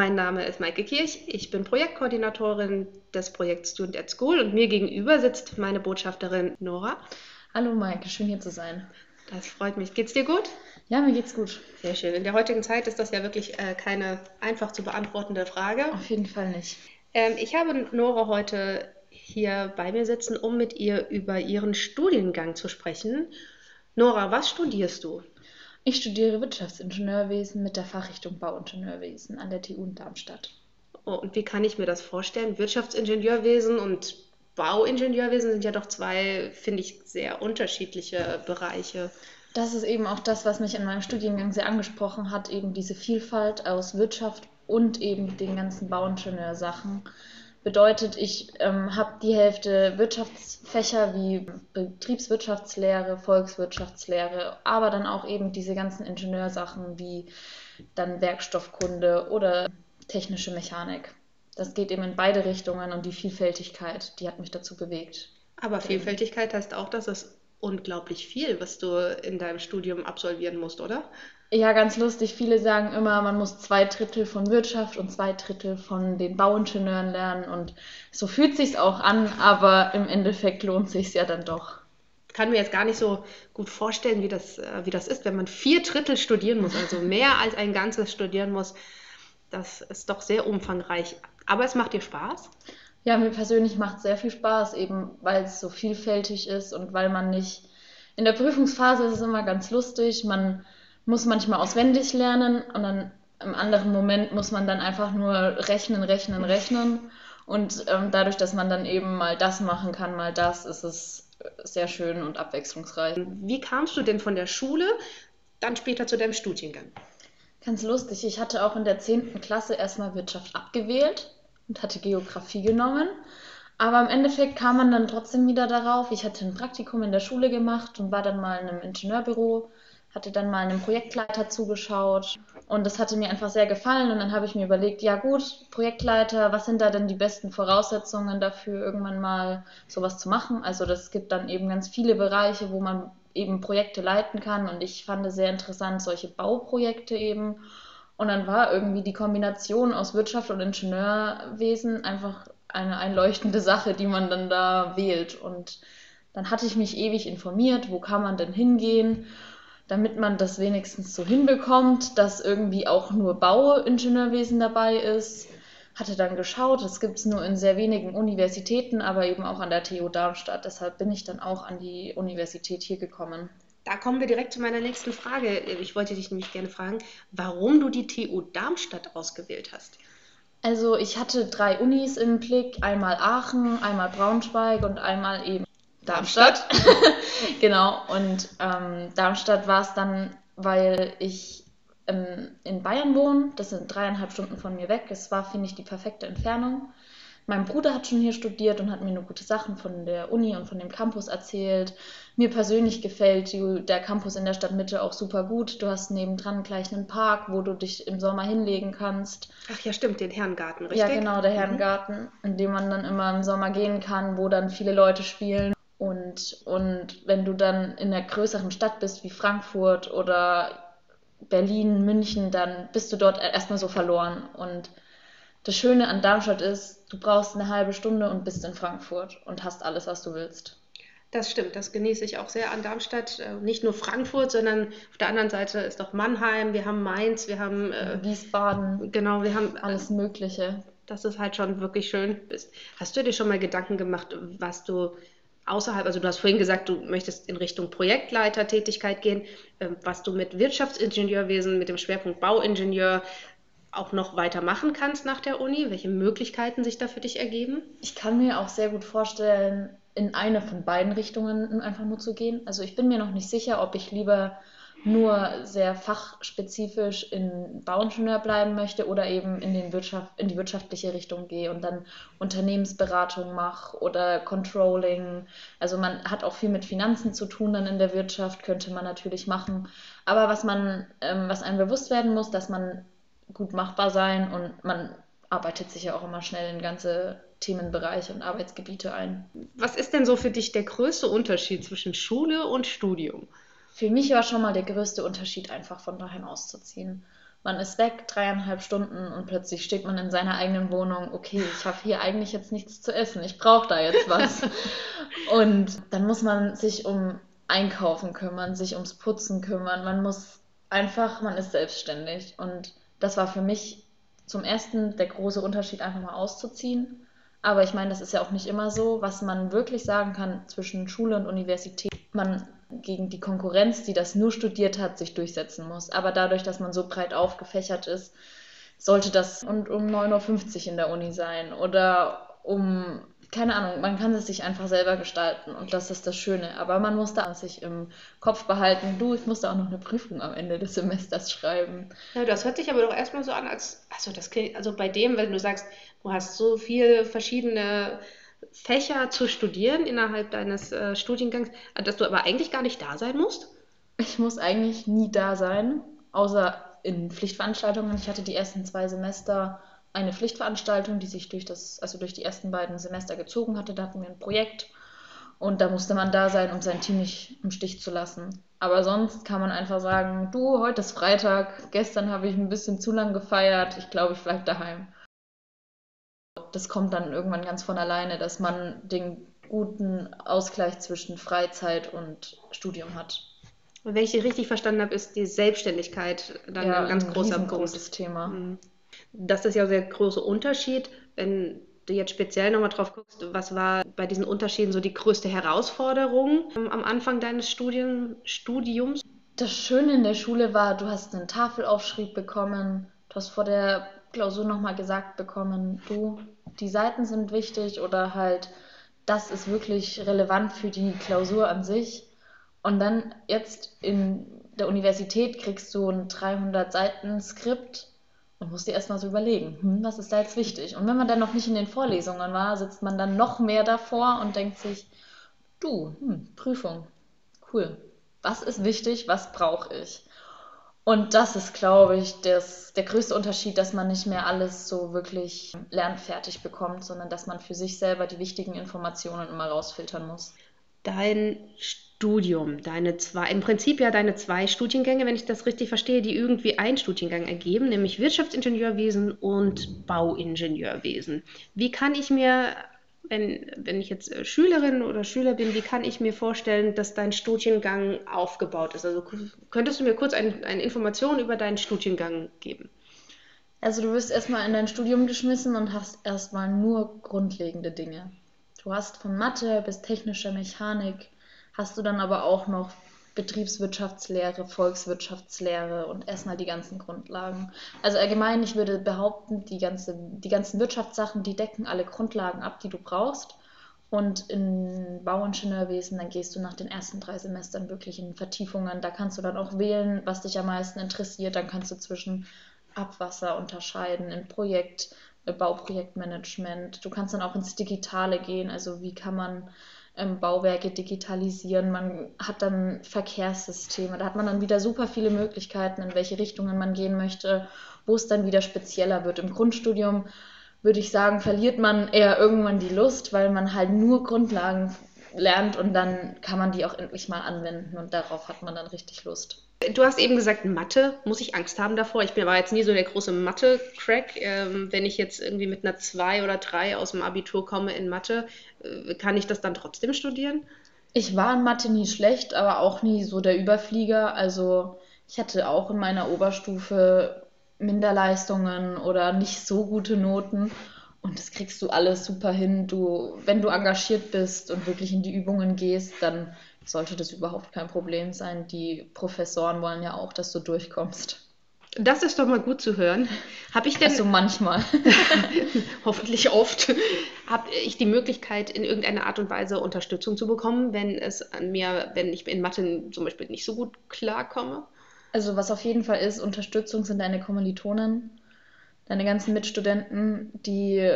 Mein Name ist Maike Kirch. Ich bin Projektkoordinatorin des Projekts Student at School und mir gegenüber sitzt meine Botschafterin Nora. Hallo Maike, schön hier zu sein. Das freut mich. Geht's dir gut? Ja, mir geht's gut. Sehr schön. In der heutigen Zeit ist das ja wirklich äh, keine einfach zu beantwortende Frage. Auf jeden Fall nicht. Ähm, ich habe Nora heute hier bei mir sitzen, um mit ihr über ihren Studiengang zu sprechen. Nora, was studierst du? Ich studiere Wirtschaftsingenieurwesen mit der Fachrichtung Bauingenieurwesen an der TU in Darmstadt. Oh, und wie kann ich mir das vorstellen? Wirtschaftsingenieurwesen und Bauingenieurwesen sind ja doch zwei, finde ich, sehr unterschiedliche Bereiche. Das ist eben auch das, was mich in meinem Studiengang sehr angesprochen hat, eben diese Vielfalt aus Wirtschaft und eben den ganzen Bauingenieursachen. Bedeutet, ich ähm, habe die Hälfte Wirtschaftsfächer wie Betriebswirtschaftslehre, Volkswirtschaftslehre, aber dann auch eben diese ganzen Ingenieursachen wie dann Werkstoffkunde oder technische Mechanik. Das geht eben in beide Richtungen und die Vielfältigkeit, die hat mich dazu bewegt. Aber Vielfältigkeit heißt auch, dass es unglaublich viel, was du in deinem Studium absolvieren musst, oder? Ja, ganz lustig. Viele sagen immer, man muss zwei Drittel von Wirtschaft und zwei Drittel von den Bauingenieuren lernen. Und so fühlt sich's auch an, aber im Endeffekt lohnt sich's ja dann doch. Ich kann mir jetzt gar nicht so gut vorstellen, wie das, äh, wie das ist, wenn man vier Drittel studieren muss, also mehr als ein ganzes studieren muss. Das ist doch sehr umfangreich. Aber es macht dir Spaß? Ja, mir persönlich macht es sehr viel Spaß, eben weil es so vielfältig ist und weil man nicht. In der Prüfungsphase ist es immer ganz lustig. Man muss manchmal auswendig lernen und dann im anderen Moment muss man dann einfach nur rechnen, rechnen, rechnen. Und ähm, dadurch, dass man dann eben mal das machen kann, mal das, ist es sehr schön und abwechslungsreich. Wie kamst du denn von der Schule dann später zu deinem Studiengang? Ganz lustig. Ich hatte auch in der 10. Klasse erstmal Wirtschaft abgewählt und hatte Geografie genommen. Aber im Endeffekt kam man dann trotzdem wieder darauf. Ich hatte ein Praktikum in der Schule gemacht und war dann mal in einem Ingenieurbüro hatte dann mal einem Projektleiter zugeschaut und das hatte mir einfach sehr gefallen und dann habe ich mir überlegt, ja gut, Projektleiter, was sind da denn die besten Voraussetzungen dafür, irgendwann mal sowas zu machen? Also das gibt dann eben ganz viele Bereiche, wo man eben Projekte leiten kann und ich fand es sehr interessant, solche Bauprojekte eben. Und dann war irgendwie die Kombination aus Wirtschaft und Ingenieurwesen einfach eine einleuchtende Sache, die man dann da wählt. Und dann hatte ich mich ewig informiert, wo kann man denn hingehen? damit man das wenigstens so hinbekommt, dass irgendwie auch nur Bauingenieurwesen dabei ist. Hatte dann geschaut, das gibt es nur in sehr wenigen Universitäten, aber eben auch an der TU Darmstadt. Deshalb bin ich dann auch an die Universität hier gekommen. Da kommen wir direkt zu meiner nächsten Frage. Ich wollte dich nämlich gerne fragen, warum du die TU Darmstadt ausgewählt hast. Also ich hatte drei Unis im Blick, einmal Aachen, einmal Braunschweig und einmal eben Darmstadt. genau, und ähm, Darmstadt war es dann, weil ich ähm, in Bayern wohne. Das sind dreieinhalb Stunden von mir weg. Es war, finde ich, die perfekte Entfernung. Mein Bruder hat schon hier studiert und hat mir nur gute Sachen von der Uni und von dem Campus erzählt. Mir persönlich gefällt der Campus in der Stadtmitte auch super gut. Du hast nebendran gleich einen Park, wo du dich im Sommer hinlegen kannst. Ach ja, stimmt, den Herrengarten, richtig? Ja, genau, der mhm. Herrengarten, in dem man dann immer im Sommer gehen kann, wo dann viele Leute spielen. Und, und wenn du dann in einer größeren Stadt bist wie Frankfurt oder Berlin, München, dann bist du dort erstmal so verloren. Und das Schöne an Darmstadt ist, du brauchst eine halbe Stunde und bist in Frankfurt und hast alles, was du willst. Das stimmt, das genieße ich auch sehr an Darmstadt. Äh, nicht nur Frankfurt, sondern auf der anderen Seite ist auch Mannheim, wir haben Mainz, wir haben äh, Wiesbaden. Genau, wir haben alles Mögliche. Dass es halt schon wirklich schön ist. Hast du dir schon mal Gedanken gemacht, was du außerhalb, also du hast vorhin gesagt, du möchtest in Richtung Projektleitertätigkeit gehen, ähm, was du mit Wirtschaftsingenieurwesen, mit dem Schwerpunkt Bauingenieur auch noch weitermachen kannst nach der Uni, welche Möglichkeiten sich da für dich ergeben? Ich kann mir auch sehr gut vorstellen, in eine von beiden Richtungen einfach nur zu gehen. Also ich bin mir noch nicht sicher, ob ich lieber nur sehr fachspezifisch in Bauingenieur bleiben möchte oder eben in, den Wirtschaft, in die wirtschaftliche Richtung gehe und dann Unternehmensberatung mache oder Controlling. Also man hat auch viel mit Finanzen zu tun dann in der Wirtschaft, könnte man natürlich machen. Aber was man, ähm, was einem bewusst werden muss, dass man gut machbar sein und man arbeitet sich ja auch immer schnell in ganze Themenbereiche und Arbeitsgebiete ein. Was ist denn so für dich der größte Unterschied zwischen Schule und Studium? für mich war schon mal der größte Unterschied, einfach von daheim auszuziehen. Man ist weg, dreieinhalb Stunden und plötzlich steht man in seiner eigenen Wohnung. Okay, ich habe hier eigentlich jetzt nichts zu essen. Ich brauche da jetzt was. und dann muss man sich um Einkaufen kümmern, sich ums Putzen kümmern. Man muss einfach, man ist selbstständig. Und das war für mich zum ersten der große Unterschied, einfach mal auszuziehen. Aber ich meine, das ist ja auch nicht immer so. Was man wirklich sagen kann zwischen Schule und Universität, man gegen die Konkurrenz, die das nur studiert hat, sich durchsetzen muss. Aber dadurch, dass man so breit aufgefächert ist, sollte das und um 9.50 Uhr in der Uni sein oder um, keine Ahnung, man kann es sich einfach selber gestalten und das ist das Schöne. Aber man muss da sich im Kopf behalten, du, ich muss da auch noch eine Prüfung am Ende des Semesters schreiben. Ja, das hört sich aber doch erstmal so an, als, also das also bei dem, wenn du sagst, du hast so viele verschiedene Fächer zu studieren innerhalb deines äh, Studiengangs, dass du aber eigentlich gar nicht da sein musst? Ich muss eigentlich nie da sein, außer in Pflichtveranstaltungen. Ich hatte die ersten zwei Semester eine Pflichtveranstaltung, die sich durch das, also durch die ersten beiden Semester gezogen hatte. Da hatten wir ein Projekt und da musste man da sein, um sein Team nicht im Stich zu lassen. Aber sonst kann man einfach sagen, du, heute ist Freitag, gestern habe ich ein bisschen zu lang gefeiert, ich glaube, ich bleibe daheim das kommt dann irgendwann ganz von alleine, dass man den guten Ausgleich zwischen Freizeit und Studium hat. Und wenn ich dich richtig verstanden habe, ist die Selbstständigkeit dann ja, ein ganz ein großer Punkt. Thema. Mhm. Das ist ja der große Unterschied. Wenn du jetzt speziell nochmal drauf guckst, was war bei diesen Unterschieden so die größte Herausforderung am Anfang deines Studien, Studiums? Das Schöne in der Schule war, du hast einen Tafelaufschrieb bekommen, du hast vor der Klausur nochmal gesagt bekommen, du, die Seiten sind wichtig oder halt, das ist wirklich relevant für die Klausur an sich. Und dann jetzt in der Universität kriegst du ein 300 Seiten Skript und musst dir erstmal so überlegen, hm, was ist da jetzt wichtig? Und wenn man dann noch nicht in den Vorlesungen war, sitzt man dann noch mehr davor und denkt sich, du, hm, Prüfung, cool. Was ist wichtig? Was brauche ich? Und das ist, glaube ich, das, der größte Unterschied, dass man nicht mehr alles so wirklich lernfertig bekommt, sondern dass man für sich selber die wichtigen Informationen immer rausfiltern muss. Dein Studium, deine zwei, im Prinzip ja deine zwei Studiengänge, wenn ich das richtig verstehe, die irgendwie einen Studiengang ergeben, nämlich Wirtschaftsingenieurwesen und Bauingenieurwesen. Wie kann ich mir wenn, wenn ich jetzt äh, Schülerin oder Schüler bin, wie kann ich mir vorstellen, dass dein Studiengang aufgebaut ist? Also könntest du mir kurz ein, eine Information über deinen Studiengang geben? Also du wirst erstmal in dein Studium geschmissen und hast erstmal nur grundlegende Dinge. Du hast von Mathe bis technischer Mechanik, hast du dann aber auch noch Betriebswirtschaftslehre, Volkswirtschaftslehre und erstmal die ganzen Grundlagen. Also allgemein, ich würde behaupten, die, ganze, die ganzen Wirtschaftssachen, die decken alle Grundlagen ab, die du brauchst. Und in Bauingenieurwesen, dann gehst du nach den ersten drei Semestern wirklich in Vertiefungen. Da kannst du dann auch wählen, was dich am meisten interessiert. Dann kannst du zwischen Abwasser unterscheiden, in Projekt, äh, Bauprojektmanagement. Du kannst dann auch ins Digitale gehen. Also wie kann man ähm, Bauwerke digitalisieren, man hat dann Verkehrssysteme, da hat man dann wieder super viele Möglichkeiten, in welche Richtungen man gehen möchte, wo es dann wieder spezieller wird. Im Grundstudium würde ich sagen, verliert man eher irgendwann die Lust, weil man halt nur Grundlagen lernt und dann kann man die auch endlich mal anwenden und darauf hat man dann richtig Lust. Du hast eben gesagt, Mathe, muss ich Angst haben davor? Ich bin aber jetzt nie so der große Mathe-Crack. Ähm, wenn ich jetzt irgendwie mit einer 2 oder 3 aus dem Abitur komme in Mathe, äh, kann ich das dann trotzdem studieren? Ich war in Mathe nie schlecht, aber auch nie so der Überflieger. Also ich hatte auch in meiner Oberstufe Minderleistungen oder nicht so gute Noten. Und das kriegst du alles super hin. Du, wenn du engagiert bist und wirklich in die Übungen gehst, dann sollte das überhaupt kein Problem sein. Die Professoren wollen ja auch, dass du durchkommst. Das ist doch mal gut zu hören. Habe ich denn also manchmal, hoffentlich oft, habe ich die Möglichkeit, in irgendeiner Art und Weise Unterstützung zu bekommen, wenn es an mir, wenn ich in Mathe zum Beispiel nicht so gut klarkomme? Also was auf jeden Fall ist, Unterstützung sind deine Kommilitonen, deine ganzen Mitstudenten, die,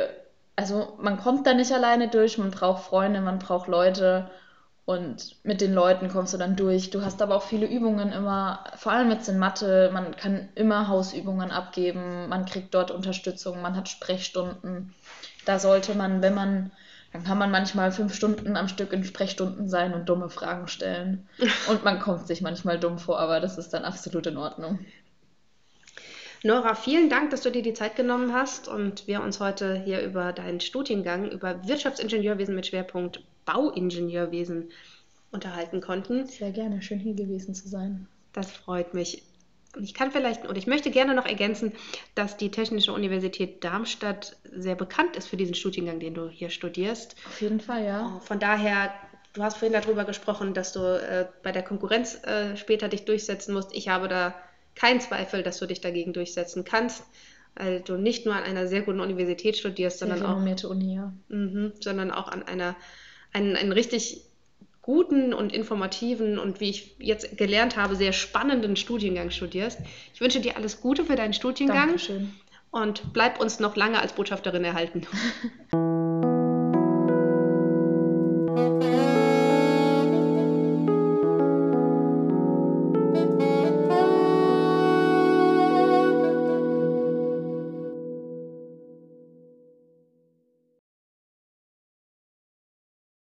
also man kommt da nicht alleine durch, man braucht Freunde, man braucht Leute und mit den Leuten kommst du dann durch. Du hast aber auch viele Übungen immer, vor allem jetzt in Mathe, man kann immer Hausübungen abgeben, man kriegt dort Unterstützung, man hat Sprechstunden. Da sollte man, wenn man, dann kann man manchmal fünf Stunden am Stück in Sprechstunden sein und dumme Fragen stellen. Und man kommt sich manchmal dumm vor, aber das ist dann absolut in Ordnung. Nora, vielen Dank, dass du dir die Zeit genommen hast und wir uns heute hier über deinen Studiengang, über Wirtschaftsingenieurwesen mit Schwerpunkt Bauingenieurwesen unterhalten konnten. Sehr gerne, schön hier gewesen zu sein. Das freut mich. Ich kann vielleicht und ich möchte gerne noch ergänzen, dass die Technische Universität Darmstadt sehr bekannt ist für diesen Studiengang, den du hier studierst. Auf jeden Fall, ja. Von daher, du hast vorhin darüber gesprochen, dass du äh, bei der Konkurrenz äh, später dich durchsetzen musst. Ich habe da kein Zweifel, dass du dich dagegen durchsetzen kannst, weil du nicht nur an einer sehr guten Universität studierst, sehr sondern auch, Uni, ja. mh, sondern auch an einer, einen, einen richtig guten und informativen und wie ich jetzt gelernt habe, sehr spannenden Studiengang studierst. Ich wünsche dir alles Gute für deinen Studiengang Dankeschön. und bleib uns noch lange als Botschafterin erhalten.